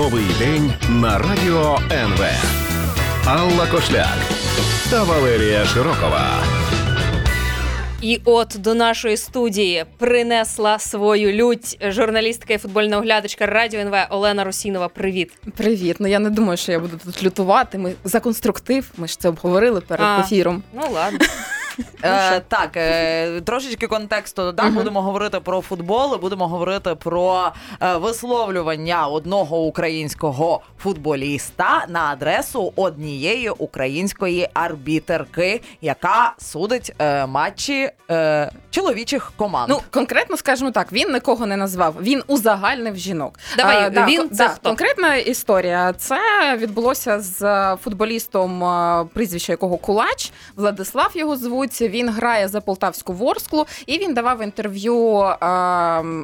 Новий день на радіо НВ. Алла Кошляк та Валерія Широкова. І от до нашої студії принесла свою лють журналістка і футбольна оглядачка Радіо НВ Олена Росінова. Привіт. Привіт. Ну я не думаю, що я буду тут лютувати. Ми за конструктив. Ми ж це обговорили перед А. ефіром. Ну ладно. Е, так, е, трошечки контексту додам. Мгм. Будемо говорити про футбол, і будемо говорити про е, висловлювання одного українського футболіста на адресу однієї української арбітерки, яка судить е, матчі е, чоловічих команд. Ну конкретно скажімо так, він нікого не назвав. Він узагальнив жінок. Давай, да, він кон- це да, хто? конкретна історія. Це відбулося з е, футболістом, е, прізвище якого Кулач. Владислав його звуть. Він грає за полтавську Ворсклу, і він давав інтерв'ю е,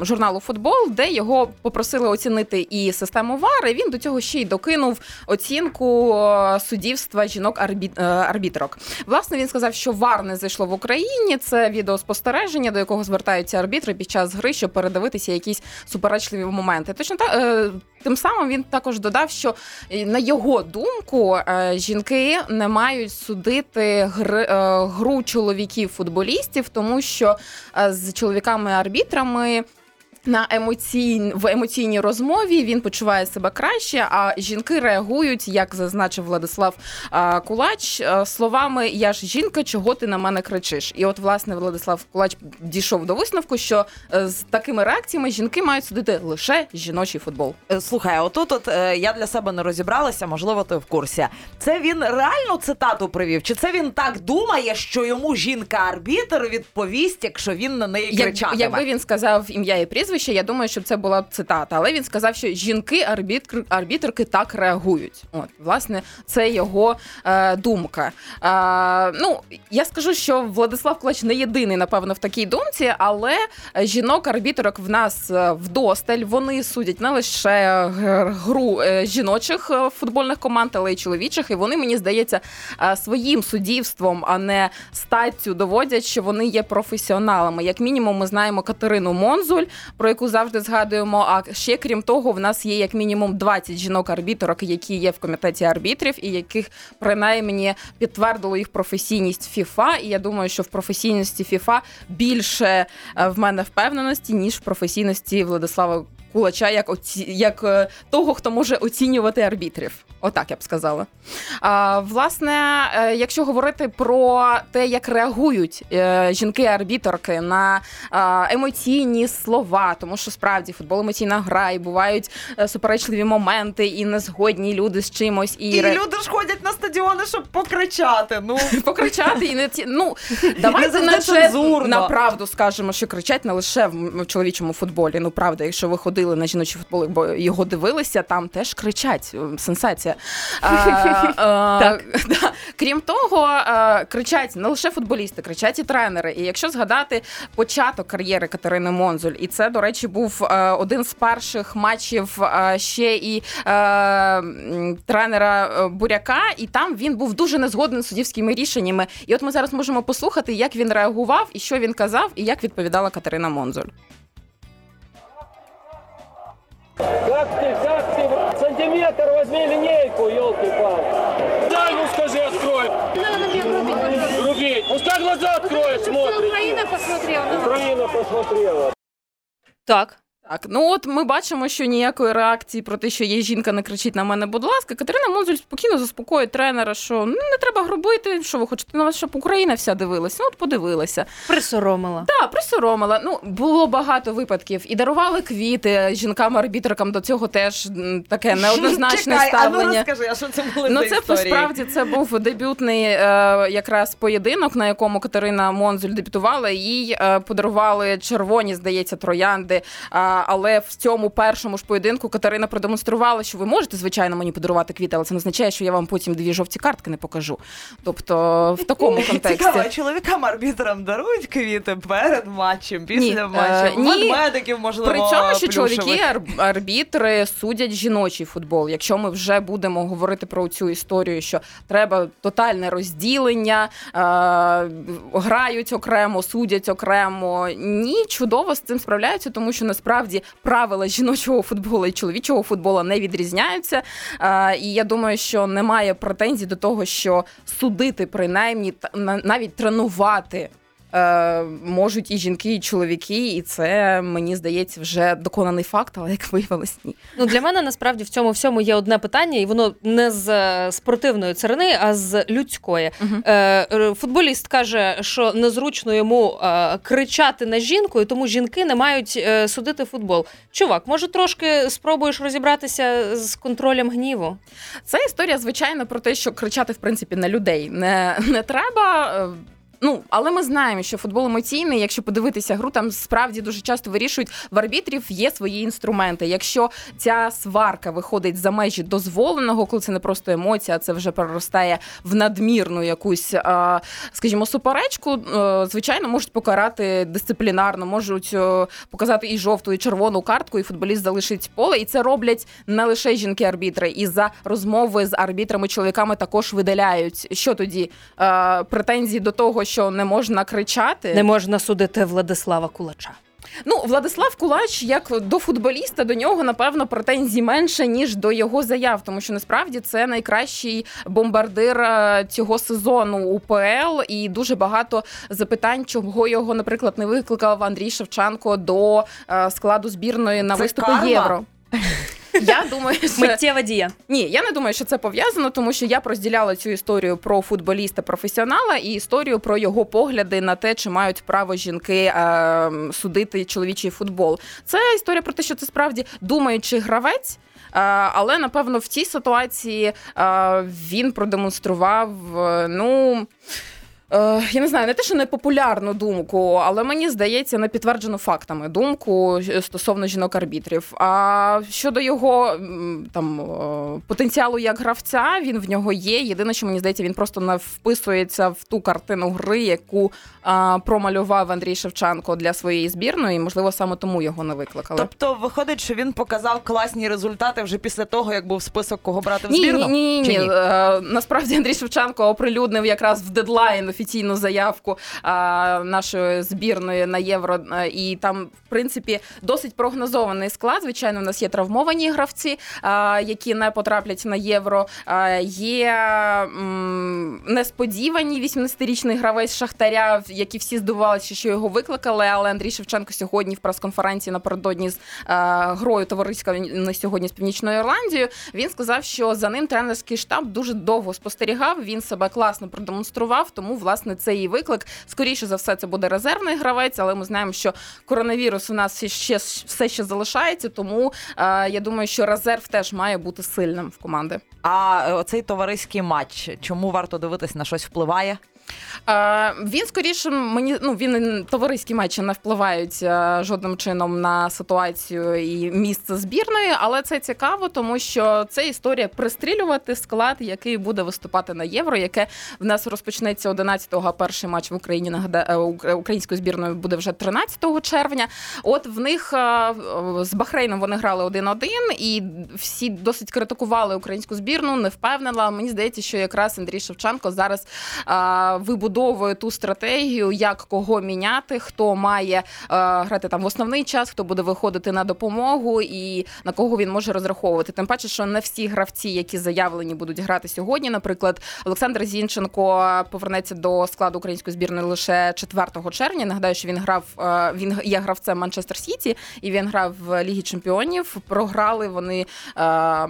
журналу Футбол, де його попросили оцінити і систему ВАР. І він до цього ще й докинув оцінку е, суддівства жінок арбі- е. Власне, він сказав, що ВАР не зайшло в Україні. Це відеоспостереження, до якого звертаються арбітри під час гри, щоб передивитися якісь суперечливі моменти. Точно так. е, Тим самим він також додав, що е, на його думку е, жінки не мають судити е, гру чоловіків-футболістів, тому що з чоловіками-арбітрами. На емоційн в емоційній розмові він почуває себе краще. А жінки реагують, як зазначив Владислав а, Кулач, а, словами Я ж жінка, чого ти на мене кричиш? І от власне Владислав Кулач дійшов до висновку, що е, з такими реакціями жінки мають судити лише жіночий футбол. Е, Слухай, отут от е, я для себе не розібралася, можливо, ти в курсі. Це він реально цитату привів? Чи це він так думає, що йому жінка-арбітр відповість, якщо він на неї Як, якби він сказав ім'я і прізвище, я думаю, що це була цитата. Але він сказав, що жінки арбітр, арбітрки так реагують. От, власне, це його е, думка. Е, ну, я скажу, що Владислав Клач не єдиний, напевно, в такій думці, але жінок арбітрок в нас е, вдосталь. Вони судять не лише гру е, жіночих е, футбольних команд, але й чоловічих. І вони, мені здається, своїм суддівством, а не статтю доводять, що вони є професіоналами. Як мінімум, ми знаємо Катерину Монзуль, про яку завжди згадуємо. А ще крім того, в нас є як мінімум 20 жінок-арбіторок, які є в комітеті арбітрів, і яких принаймні підтвердило їх професійність ФІФА. І я думаю, що в професійності ФІФА більше е, в мене впевненості, ніж в професійності Владислава. Кулача як оці... як е, того, хто може оцінювати арбітрів. Отак я б сказала. А, власне, е, якщо говорити про те, як реагують е, жінки-арбіторки на емоційні слова, тому що справді футбол емоційна гра, і бувають суперечливі моменти, і незгодні люди з чимось, і, І ре- люди ж ходять на стадіони, щоб покричати. Ну покричати і не ті. Ну давайте наче на правду скажемо, що кричать не лише в в чоловічому футболі. Ну правда, якщо ви ходили на жіночий футбол, бо його дивилися, там теж кричать. Сенсація. А, а. Крім того, кричать не лише футболісти, кричать і тренери. І якщо згадати початок кар'єри Катерини Монзуль, і це, до речі, був е, один з перших матчів е, ще і е, тренера е, Буряка, і там він був дуже незгоден з суддівськими рішеннями. І от ми зараз можемо послухати, як він реагував, і що він казав, і як відповідала Катерина Монзуль. Сантиметр возьми линейку, елки-палки. Дай ему скажи, открой. Надо мне грубить. Грубить. Пускай глаза откроет, смотрит. Украина посмотрела. вас. Украина посмотрела. Так. Так, ну от ми бачимо, що ніякої реакції про те, що є жінка, не кричить на мене, будь ласка. Катерина Монзуль спокійно заспокоює тренера, що ну не треба грубити. Що ви хочете на вас, щоб Україна вся дивилася? Ну от подивилася. Присоромила. Так, присоромила. Ну було багато випадків і дарували квіти жінкам-арбітрикам. До цього теж таке неоднозначне Чекай, а ну розкажи, а що це були Ну, за це історії? справді це був дебютний е, якраз поєдинок, на якому Катерина Монзуль дебютувала. Їй е, подарували червоні, здається, троянди. А, але в цьому першому ж поєдинку Катерина продемонструвала, що ви можете, звичайно, мені подарувати квіти, але це не означає, що я вам потім дві жовті картки не покажу. Тобто, в такому контексті. Цікаво, чоловікам арбітрам дарують квіти перед матчем, після Ні, е, матчу. ні. Ведмедиків, можливо, При цьому, що чоловіки арбітри судять жіночий футбол. Якщо ми вже будемо говорити про цю історію, що треба тотальне розділення, е, грають окремо, судять окремо. Ні, чудово з цим справляються, тому що насправді. Насправді правила жіночого футболу і чоловічого футболу не відрізняються. Е, І я думаю, що немає претензій до того, що судити принаймні навіть тренувати. Е, Можуть і жінки, і чоловіки, і це мені здається вже доконаний факт, але як виявилось, ні. Ну для мене насправді в цьому всьому є одне питання, і воно не з е, спортивної царини, а з людської. Е, е, футболіст каже, що незручно йому е, кричати на жінку, і тому жінки не мають е, судити футбол. Чувак, може трошки спробуєш розібратися з контролем гніву? Це історія, звичайно, про те, що кричати в принципі на людей не, не треба. Ну, але ми знаємо, що футбол емоційний. Якщо подивитися гру, там справді дуже часто вирішують в арбітрів є свої інструменти. Якщо ця сварка виходить за межі дозволеного, коли це не просто емоція, а це вже переростає в надмірну якусь, скажімо, суперечку, е, звичайно, можуть покарати дисциплінарно, можуть е, показати і жовту, і червону картку, і футболіст залишить поле. І це роблять не лише жінки-арбітри, і за розмови з арбітрами-чоловіками також видаляють. Що тоді е, претензії до того, що не можна кричати? Не можна судити Владислава Кулача. Ну, Владислав Кулач, як до футболіста, до нього напевно претензій менше ніж до його заяв, тому що насправді це найкращий бомбардир е, цього сезону УПЛ, і дуже багато запитань, чого його, наприклад, не викликав Андрій Шевченко до е, складу збірної на Це виступи карма? євро. Я думаю, що Миттєва дія. ні, я не думаю, що це пов'язано, тому що я б розділяла цю історію про футболіста професіонала і історію про його погляди на те, чи мають право жінки е, судити чоловічий футбол. Це історія про те, що це справді думаючий гравець. е, Але напевно в цій ситуації е, він продемонстрував е, ну. Е, я не знаю, не те, що непопулярну думку, але мені здається, не підтверджену фактами думку стосовно жінок-арбітрів. А щодо його там е, потенціалу як гравця, він в нього є. Єдине, що мені здається, він просто не вписується в ту картину гри, яку е, промалював Андрій Шевченко для своєї збірної. І, можливо, саме тому його не викликали. Тобто виходить, що він показав класні результати вже після того, як був список, кого брати в збірну? ні, ні, Чи ні. Е, Насправді Андрій Шевченко оприлюднив якраз в дедлайн офіційну заявку е, нашої збірної на євро. І там, в принципі, досить прогнозований склад. Звичайно, в нас є травмовані гравці, е, які не потраплять на євро. Е, Є м, несподівані 18-річний гравець Шахтаря, які всі здивувалися, що його викликали. Але Андрій Шевченко сьогодні в прес-конференції напередодні з е, грою товариська на сьогодні з Північною Ірландією. Він сказав, що за ним тренерський штаб дуже довго спостерігав. Він себе класно продемонстрував. Тому власне це її виклик. Скоріше за все, це буде резервний гравець, але ми знаємо, що коронавірус у нас ще все ще залишається. Тому е, я думаю, що резерв теж має бути сильним в команди. А цей товариський матч, чому варто дивитись на щось впливає? Він скоріше мені ну він товариські матчі не впливають е, жодним чином на ситуацію і місце збірної, але це цікаво, тому що це історія пристрілювати склад, який буде виступати на євро, яке в нас розпочнеться 11-го, а перший матч в Україні е, українською збірною буде вже 13 червня. От в них е, з Бахрейном вони грали 1-1, і всі досить критикували українську збірну, не впевнила. Мені здається, що якраз Андрій Шевченко зараз вибудовує ту стратегію, як кого міняти, хто має а, грати там в основний час, хто буде виходити на допомогу і на кого він може розраховувати. Тим паче, що не всі гравці, які заявлені, будуть грати сьогодні. Наприклад, Олександр Зінченко повернеться до складу української збірної лише 4 червня. Нагадаю, що він грав а, він є гравцем Манчестер Сіті, і він грав в Лігі Чемпіонів. Програли вони а,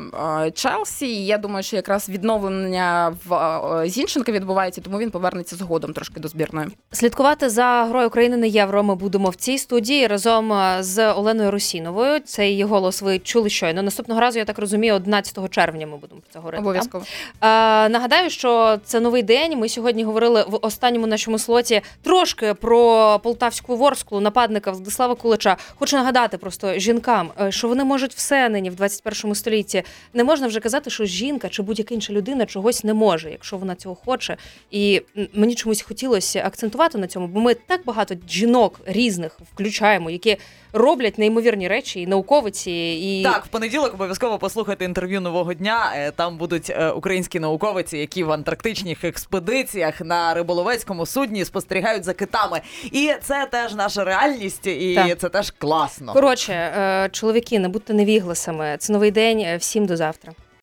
Челсі. І я думаю, що якраз відновлення в Зінченка відбувається, тому він повернеться згодом трошки до збірної. Слідкувати за грою України на євро ми будемо в цій студії разом е, з Оленою Русіновою. Цей її голос ви чули щойно. Наступного разу, я так розумію, 11 червня ми будемо про це говорити. Обов'язково. так? Е, нагадаю, що це новий день. Ми сьогодні говорили в останньому нашому слоті трошки про полтавську ворсклу нападника Владислава Кулича. Хочу нагадати просто жінкам, е, що вони можуть все нині в 21 столітті. Не можна вже казати, що жінка чи будь-яка інша людина чогось не може, якщо вона цього хоче. І мені чомусь хотілося акцентувати на цьому, бо ми так багато жінок різних включаємо, які роблять неймовірні речі, і науковиці, і Так, в понеділок обов'язково послухайте інтерв'ю нового дня. Е, Там будуть е, українські науковиці, які в антарктичних експедиціях на риболовецькому судні спостерігають за китами. І це теж наша реальність, і Так. це теж класно. коротше, е, чоловіки, не будьте невігласами. Це новий день. Всім до завтра.